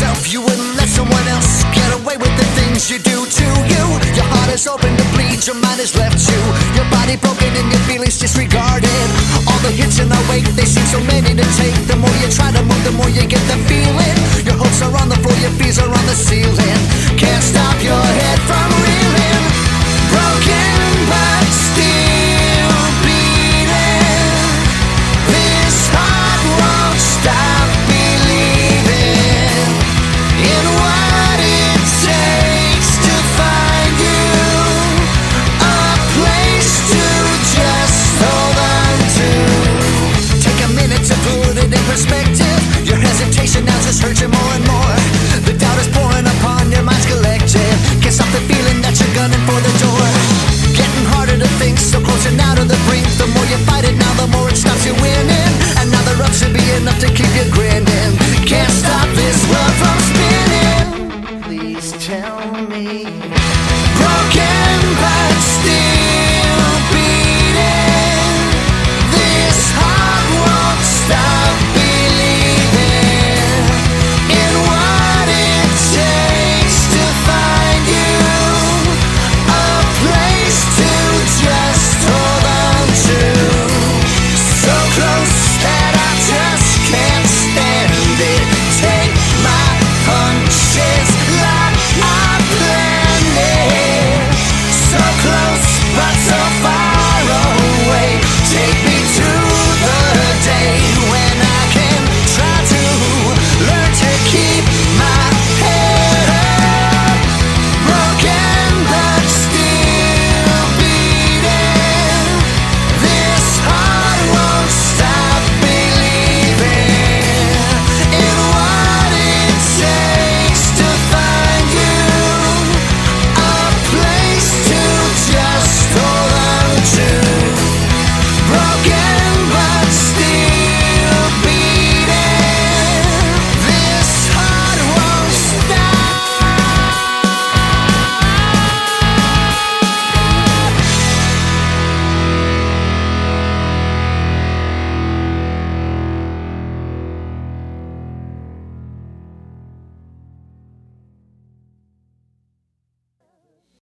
yourself, you wouldn't let someone else get away with the things you do to you. Your heart is open to bleed, your mind is left to your body broken and your feelings disregarded. All the hits in the wake, they seem so many to take. The more you try to move, the more you get the feeling. great.